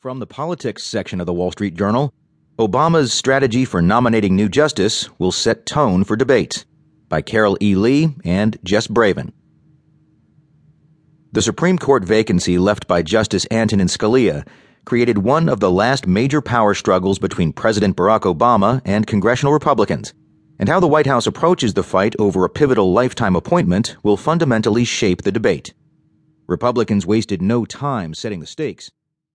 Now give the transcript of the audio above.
From the politics section of the Wall Street Journal, Obama's strategy for nominating new justice will set tone for debate by Carol E. Lee and Jess Bravin. The Supreme Court vacancy left by Justice Antonin Scalia created one of the last major power struggles between President Barack Obama and congressional Republicans, and how the White House approaches the fight over a pivotal lifetime appointment will fundamentally shape the debate. Republicans wasted no time setting the stakes.